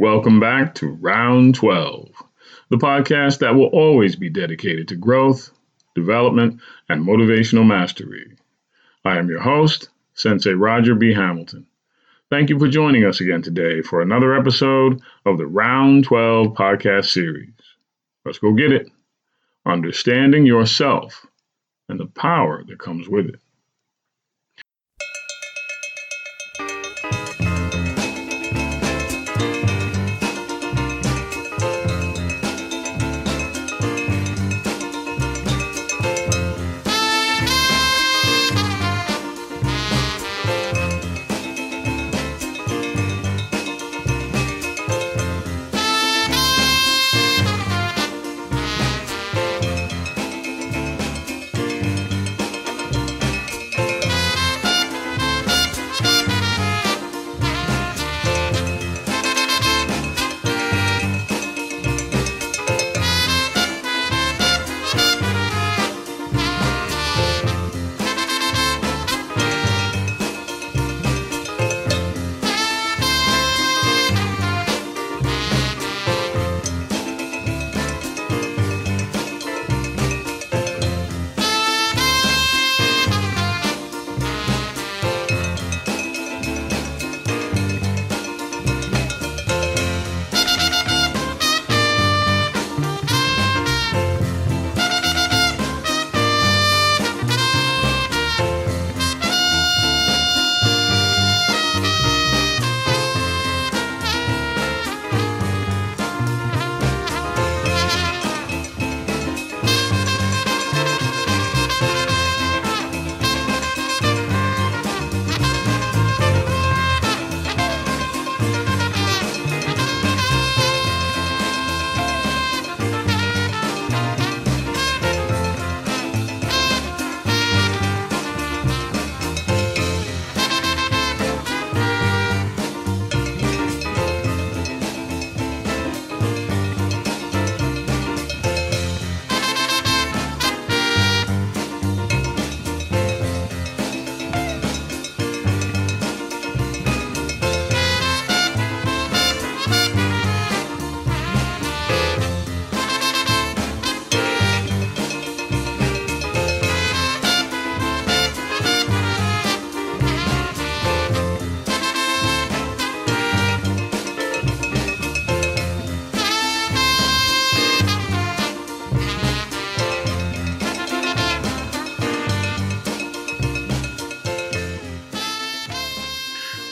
Welcome back to Round 12, the podcast that will always be dedicated to growth, development, and motivational mastery. I am your host, Sensei Roger B. Hamilton. Thank you for joining us again today for another episode of the Round 12 podcast series. Let's go get it. Understanding yourself and the power that comes with it.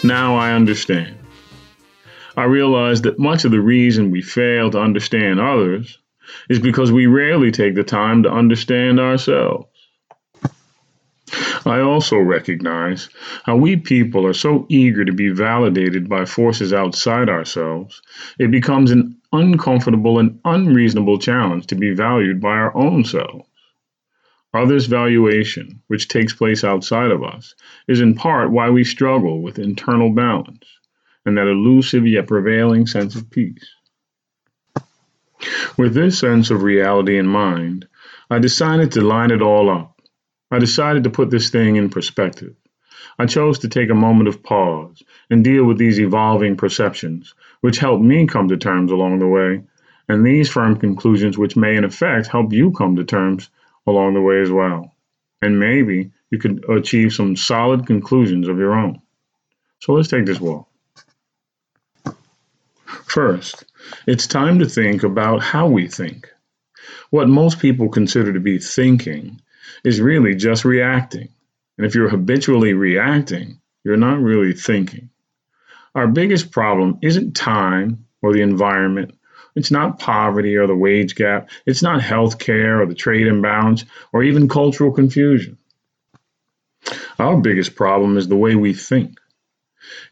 Now I understand. I realize that much of the reason we fail to understand others is because we rarely take the time to understand ourselves. I also recognize how we people are so eager to be validated by forces outside ourselves, it becomes an uncomfortable and unreasonable challenge to be valued by our own selves. Others' valuation, which takes place outside of us, is in part why we struggle with internal balance and that elusive yet prevailing sense of peace. With this sense of reality in mind, I decided to line it all up. I decided to put this thing in perspective. I chose to take a moment of pause and deal with these evolving perceptions, which helped me come to terms along the way, and these firm conclusions, which may in effect help you come to terms along the way as well. And maybe you could achieve some solid conclusions of your own. So let's take this walk. First, it's time to think about how we think. What most people consider to be thinking is really just reacting. And if you're habitually reacting, you're not really thinking. Our biggest problem isn't time or the environment it's not poverty or the wage gap. It's not health care or the trade imbalance or even cultural confusion. Our biggest problem is the way we think.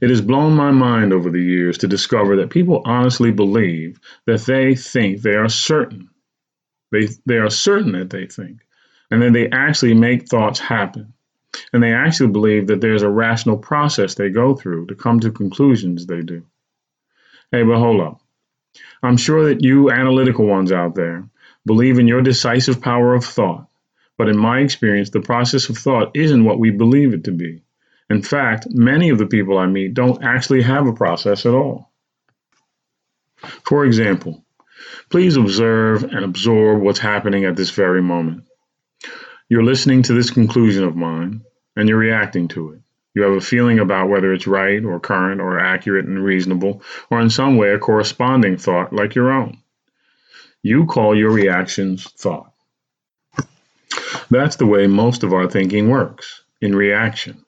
It has blown my mind over the years to discover that people honestly believe that they think they are certain. They, they are certain that they think, and then they actually make thoughts happen. And they actually believe that there's a rational process they go through to come to conclusions they do. Hey, but hold up. I'm sure that you analytical ones out there believe in your decisive power of thought. But in my experience, the process of thought isn't what we believe it to be. In fact, many of the people I meet don't actually have a process at all. For example, please observe and absorb what's happening at this very moment. You're listening to this conclusion of mine and you're reacting to it. You have a feeling about whether it's right or current or accurate and reasonable, or in some way a corresponding thought like your own. You call your reactions thought. That's the way most of our thinking works in reaction.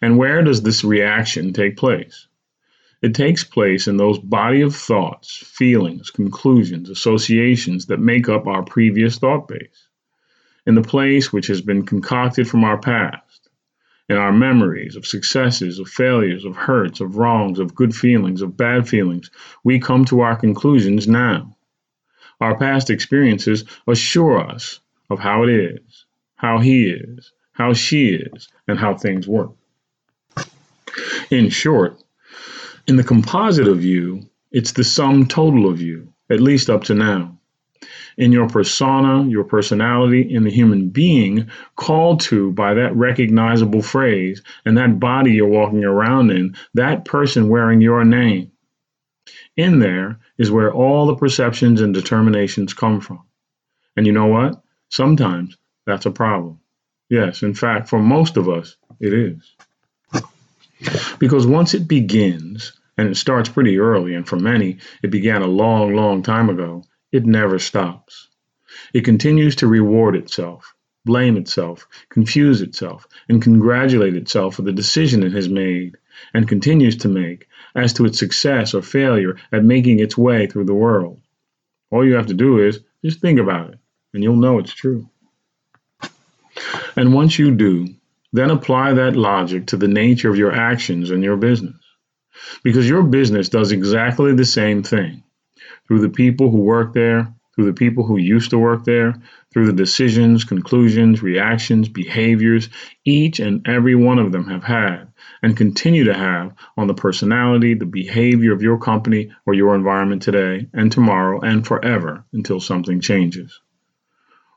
And where does this reaction take place? It takes place in those body of thoughts, feelings, conclusions, associations that make up our previous thought base, in the place which has been concocted from our past, in our memories of successes, of failures, of hurts, of wrongs, of good feelings, of bad feelings. We come to our conclusions now. Our past experiences assure us of how it is, how he is, how she is, and how things work. In short, in the composite of you, it's the sum total of you, at least up to now. In your persona, your personality, in the human being called to by that recognizable phrase and that body you're walking around in, that person wearing your name. In there is where all the perceptions and determinations come from. And you know what? Sometimes that's a problem. Yes, in fact, for most of us, it is. Because once it begins, and it starts pretty early, and for many, it began a long, long time ago, it never stops. It continues to reward itself, blame itself, confuse itself, and congratulate itself for the decision it has made and continues to make as to its success or failure at making its way through the world. All you have to do is just think about it, and you'll know it's true. And once you do, then apply that logic to the nature of your actions and your business. Because your business does exactly the same thing through the people who work there, through the people who used to work there, through the decisions, conclusions, reactions, behaviors each and every one of them have had and continue to have on the personality, the behavior of your company or your environment today and tomorrow and forever until something changes.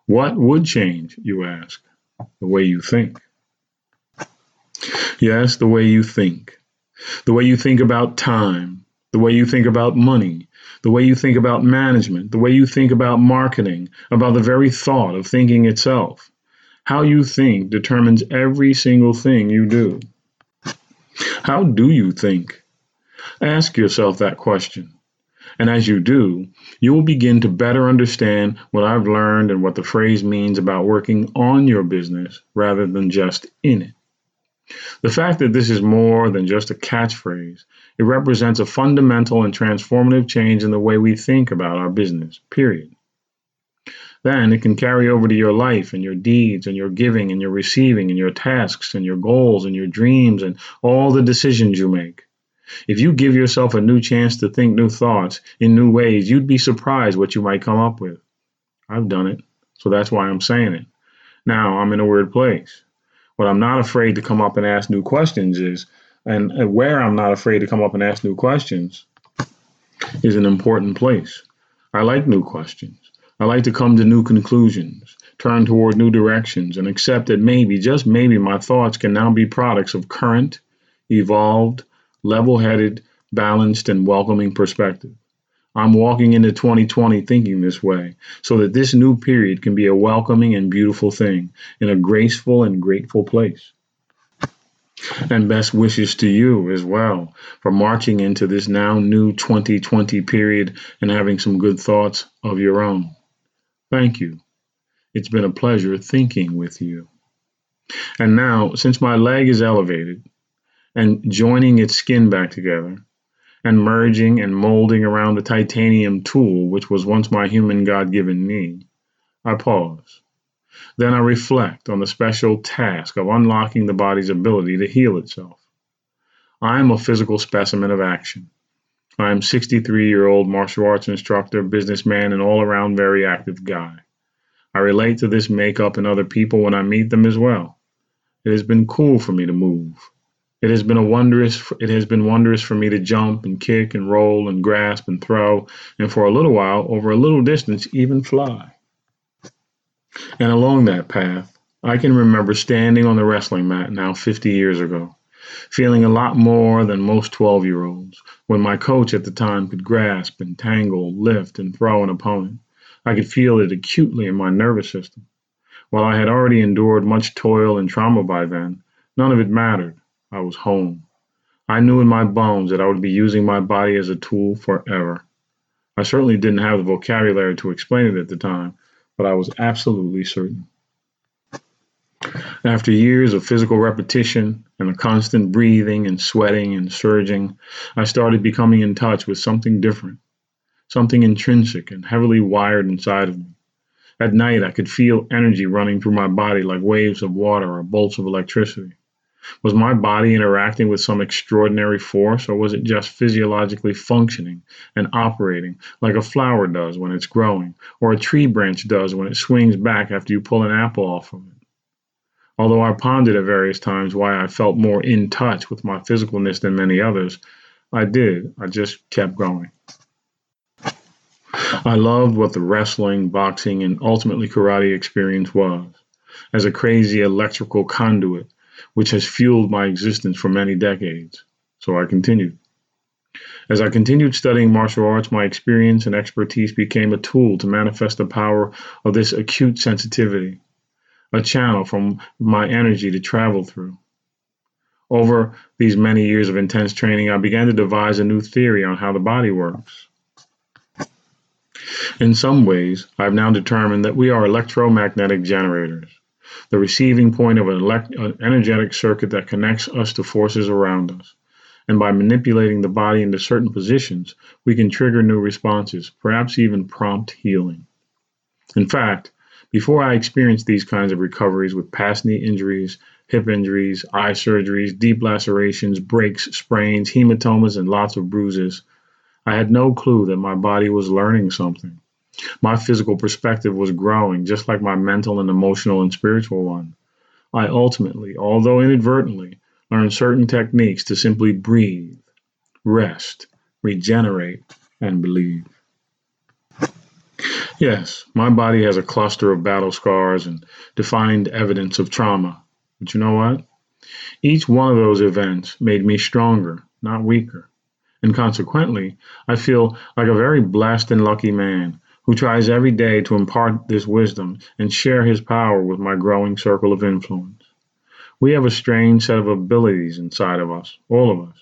What would change, you ask? The way you think. Yes, the way you think. The way you think about time, the way you think about money, the way you think about management, the way you think about marketing, about the very thought of thinking itself. How you think determines every single thing you do. How do you think? Ask yourself that question. And as you do, you will begin to better understand what I've learned and what the phrase means about working on your business rather than just in it. The fact that this is more than just a catchphrase, it represents a fundamental and transformative change in the way we think about our business, period. Then it can carry over to your life and your deeds and your giving and your receiving and your tasks and your goals and your dreams and all the decisions you make. If you give yourself a new chance to think new thoughts in new ways, you'd be surprised what you might come up with. I've done it, so that's why I'm saying it. Now I'm in a weird place. What I'm not afraid to come up and ask new questions is, and, where I'm not afraid to come up and ask new questions is an important place. I like new questions. I like to come to new conclusions, turn toward new directions, and accept that maybe, just maybe, my thoughts can now be products of current, evolved, level headed, balanced, and welcoming perspective. I'm walking into 2020 thinking this way, so that this new period can be a welcoming and beautiful thing in a graceful and grateful place. And best wishes to you as well for marching into this now new 2020 period and having some good thoughts of your own. Thank you. It's been a pleasure thinking with you. And now, since my leg is elevated, and joining its skin back together, and merging and molding around the titanium tool which was once my human God given knee, I pause. Then I reflect on the special task of unlocking the body's ability to heal itself. I am a physical specimen of action. I am 63 year old martial arts instructor, businessman, and all around very active guy. I relate to this makeup and other people when I meet them as well. It has been cool for me to move. It has been a wondrous it has been wondrous for me to jump and kick and roll and grasp and throw and for a little while over a little distance even fly. And along that path, I can remember standing on the wrestling mat now 50 years ago, feeling a lot more than most 12 year olds, when my coach at the time could grasp and tangle, lift, and throw an opponent. I could feel it acutely in my nervous system. While I had already endured much toil and trauma by then, none of it mattered. I was home. I knew in my bones that I would be using my body as a tool forever. I certainly didn't have the vocabulary to explain it at the time, but I was absolutely certain. After years of physical repetition and a constant breathing and sweating and surging, I started becoming in touch with something different, something intrinsic and heavily wired inside of me. At night, I could feel energy running through my body like waves of water or bolts of electricity. Was my body interacting with some extraordinary force, or was it just physiologically functioning and operating like a flower does when it's growing, or a tree branch does when it swings back after you pull an apple off of it? Although I pondered at various times why I felt more in touch with my physicalness than many others, I did. I just kept going. I loved what the wrestling, boxing, and ultimately karate experience was as a crazy electrical conduit which has fueled my existence for many decades. So I continued. As I continued studying martial arts, my experience and expertise became a tool to manifest the power of this acute sensitivity a channel from my energy to travel through. Over these many years of intense training, I began to devise a new theory on how the body works. In some ways, I've now determined that we are electromagnetic generators, the receiving point of an, elect- an energetic circuit that connects us to forces around us. And by manipulating the body into certain positions, we can trigger new responses, perhaps even prompt healing. In fact, before I experienced these kinds of recoveries with past knee injuries, hip injuries, eye surgeries, deep lacerations, breaks, sprains, hematomas, and lots of bruises, I had no clue that my body was learning something. My physical perspective was growing, just like my mental and emotional and spiritual one. I ultimately, although inadvertently, learned certain techniques to simply breathe, rest, regenerate, and believe. Yes, my body has a cluster of battle scars and defined evidence of trauma. But you know what? Each one of those events made me stronger, not weaker. And consequently, I feel like a very blessed and lucky man who tries every day to impart this wisdom and share his power with my growing circle of influence. We have a strange set of abilities inside of us, all of us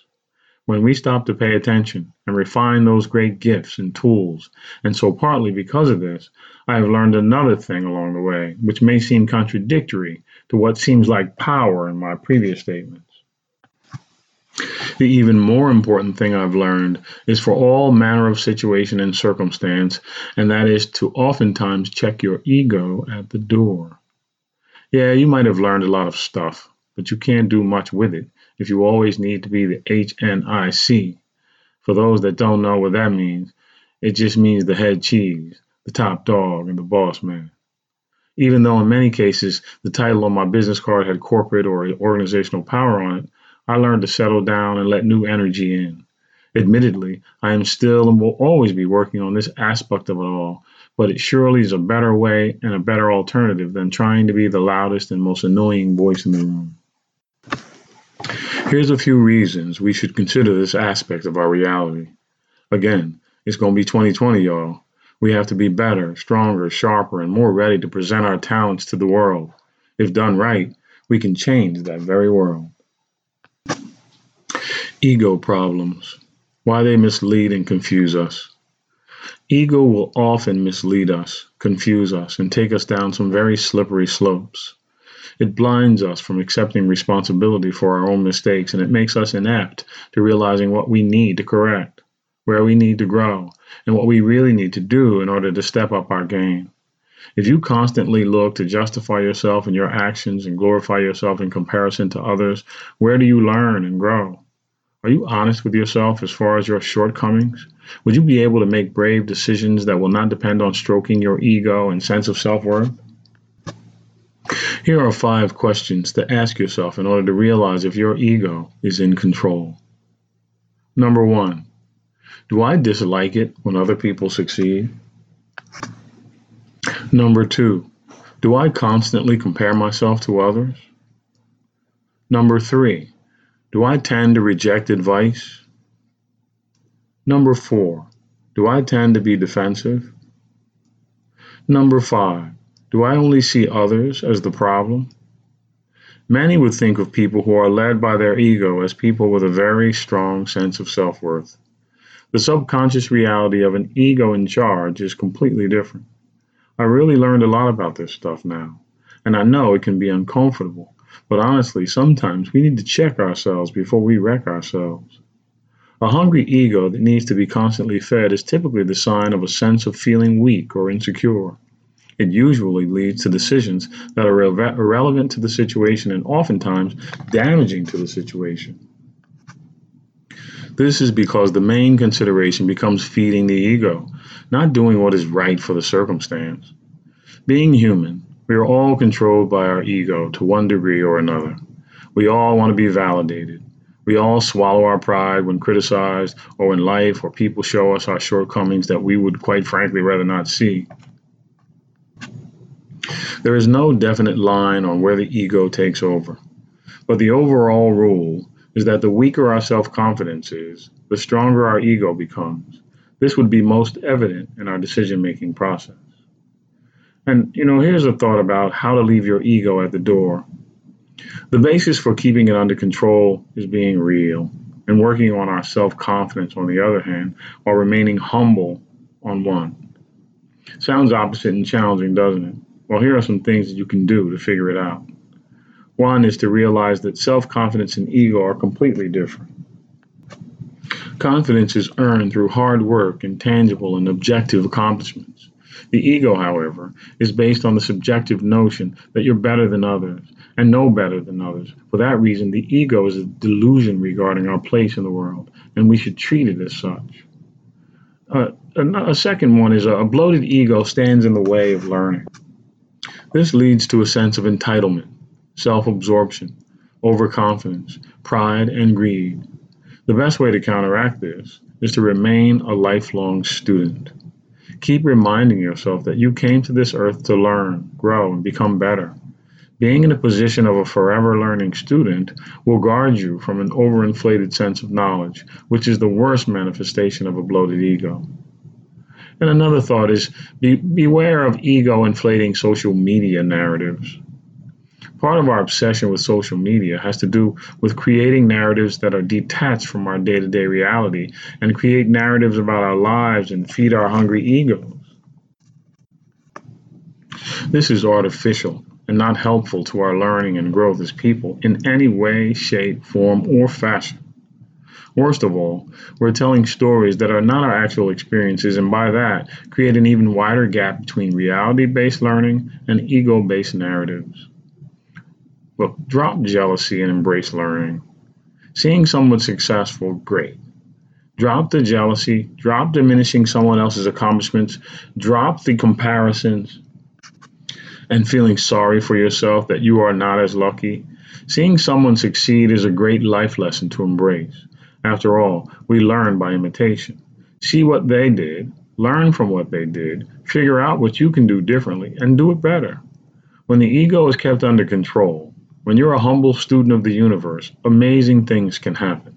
when we stop to pay attention and refine those great gifts and tools. And so, partly because of this, I have learned another thing along the way, which may seem contradictory to what seems like power in my previous statements. The even more important thing I've learned is for all manner of situation and circumstance, and that is to oftentimes check your ego at the door. Yeah, you might have learned a lot of stuff, but you can't do much with it if you always need to be the HNIC. For those that don't know what that means, it just means the head cheese, the top dog, and the boss man. Even though in many cases the title on my business card had corporate or organizational power on it, I learned to settle down and let new energy in. Admittedly, I am still and will always be working on this aspect of it all, but it surely is a better way and a better alternative than trying to be the loudest and most annoying voice in the room. Here's a few reasons we should consider this aspect of our reality. Again, it's going to be 2020, y'all. We have to be better, stronger, sharper, and more ready to present our talents to the world. If done right, we can change that very world. Ego problems. Why they mislead and confuse us. Ego will often mislead us, confuse us, and take us down some very slippery slopes. It blinds us from accepting responsibility for our own mistakes and it makes us inept to realizing what we need to correct, where we need to grow, and what we really need to do in order to step up our game. If you constantly look to justify yourself and your actions and glorify yourself in comparison to others, where do you learn and grow? Are you honest with yourself as far as your shortcomings? Would you be able to make brave decisions that will not depend on stroking your ego and sense of self worth? Here are five questions to ask yourself in order to realize if your ego is in control. Number one, do I dislike it when other people succeed? Number two, do I constantly compare myself to others? Number three, Do I tend to reject advice? Number four, do I tend to be defensive? Number five, do I only see others as the problem? Many would think of people who are led by their ego as people with a very strong sense of self worth. The subconscious reality of an ego in charge is completely different. I really learned a lot about this stuff now, and I know it can be uncomfortable, but honestly, sometimes we need to check ourselves before we wreck ourselves. A hungry ego that needs to be constantly fed is typically the sign of a sense of feeling weak or insecure. It usually leads to decisions that are irrelevant to the situation and oftentimes damaging to the situation. This is because the main consideration becomes feeding the ego, not doing what is right for the circumstance. Being human, we are all controlled by our ego to one degree or another. We all want to be validated. We all swallow our pride when criticized or in life or people show us our shortcomings that we would quite frankly rather not see. There is no definite line on where the ego takes over, but the overall rule is that the weaker our self confidence is, the stronger our ego becomes. This would be most evident in our decision making process. And, you know, here's a thought about how to leave your ego at the door the basis for keeping it under control is being real and working on our self confidence, on the other hand, while remaining humble on one. Sounds opposite and challenging, doesn't it? Well, here are some things that you can do to figure it out. One is to realize that self confidence and ego are completely different. Confidence is earned through hard work and tangible and objective accomplishments. The ego, however, is based on the subjective notion that you're better than others and know better than others. For that reason, the ego is a delusion regarding our place in the world, and we should treat it as such. Uh, a, a second one is a, a bloated ego stands in the way of learning. This leads to a sense of entitlement, self absorption, overconfidence, pride, and greed. The best way to counteract this is to remain a lifelong student. Keep reminding yourself that you came to this earth to learn, grow, and become better. Being in the position of a forever learning student will guard you from an overinflated sense of knowledge, which is the worst manifestation of a bloated ego. And another thought is be, beware of ego inflating social media narratives. Part of our obsession with social media has to do with creating narratives that are detached from our day to day reality and create narratives about our lives and feed our hungry egos. This is artificial and not helpful to our learning and growth as people in any way, shape, form, or fashion. Worst of all, we're telling stories that are not our actual experiences, and by that, create an even wider gap between reality based learning and ego based narratives. Look, drop jealousy and embrace learning. Seeing someone successful, great. Drop the jealousy, drop diminishing someone else's accomplishments, drop the comparisons, and feeling sorry for yourself that you are not as lucky. Seeing someone succeed is a great life lesson to embrace. After all, we learn by imitation. See what they did, learn from what they did, figure out what you can do differently, and do it better. When the ego is kept under control, when you're a humble student of the universe, amazing things can happen.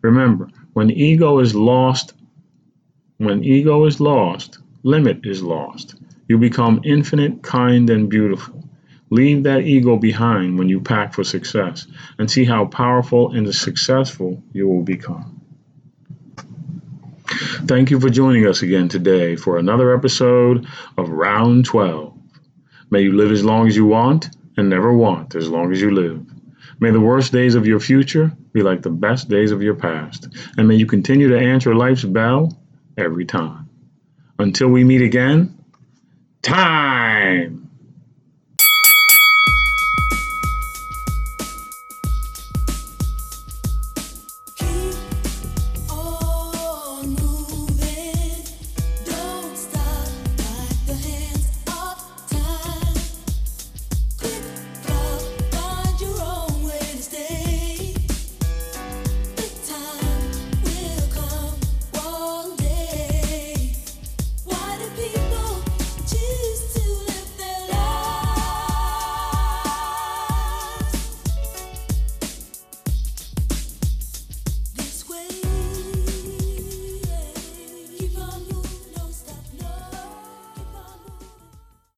Remember, when ego is lost, when ego is lost, limit is lost. You become infinite, kind, and beautiful. Leave that ego behind when you pack for success and see how powerful and successful you will become. Thank you for joining us again today for another episode of Round 12. May you live as long as you want and never want as long as you live. May the worst days of your future be like the best days of your past, and may you continue to answer life's bell every time. Until we meet again, time.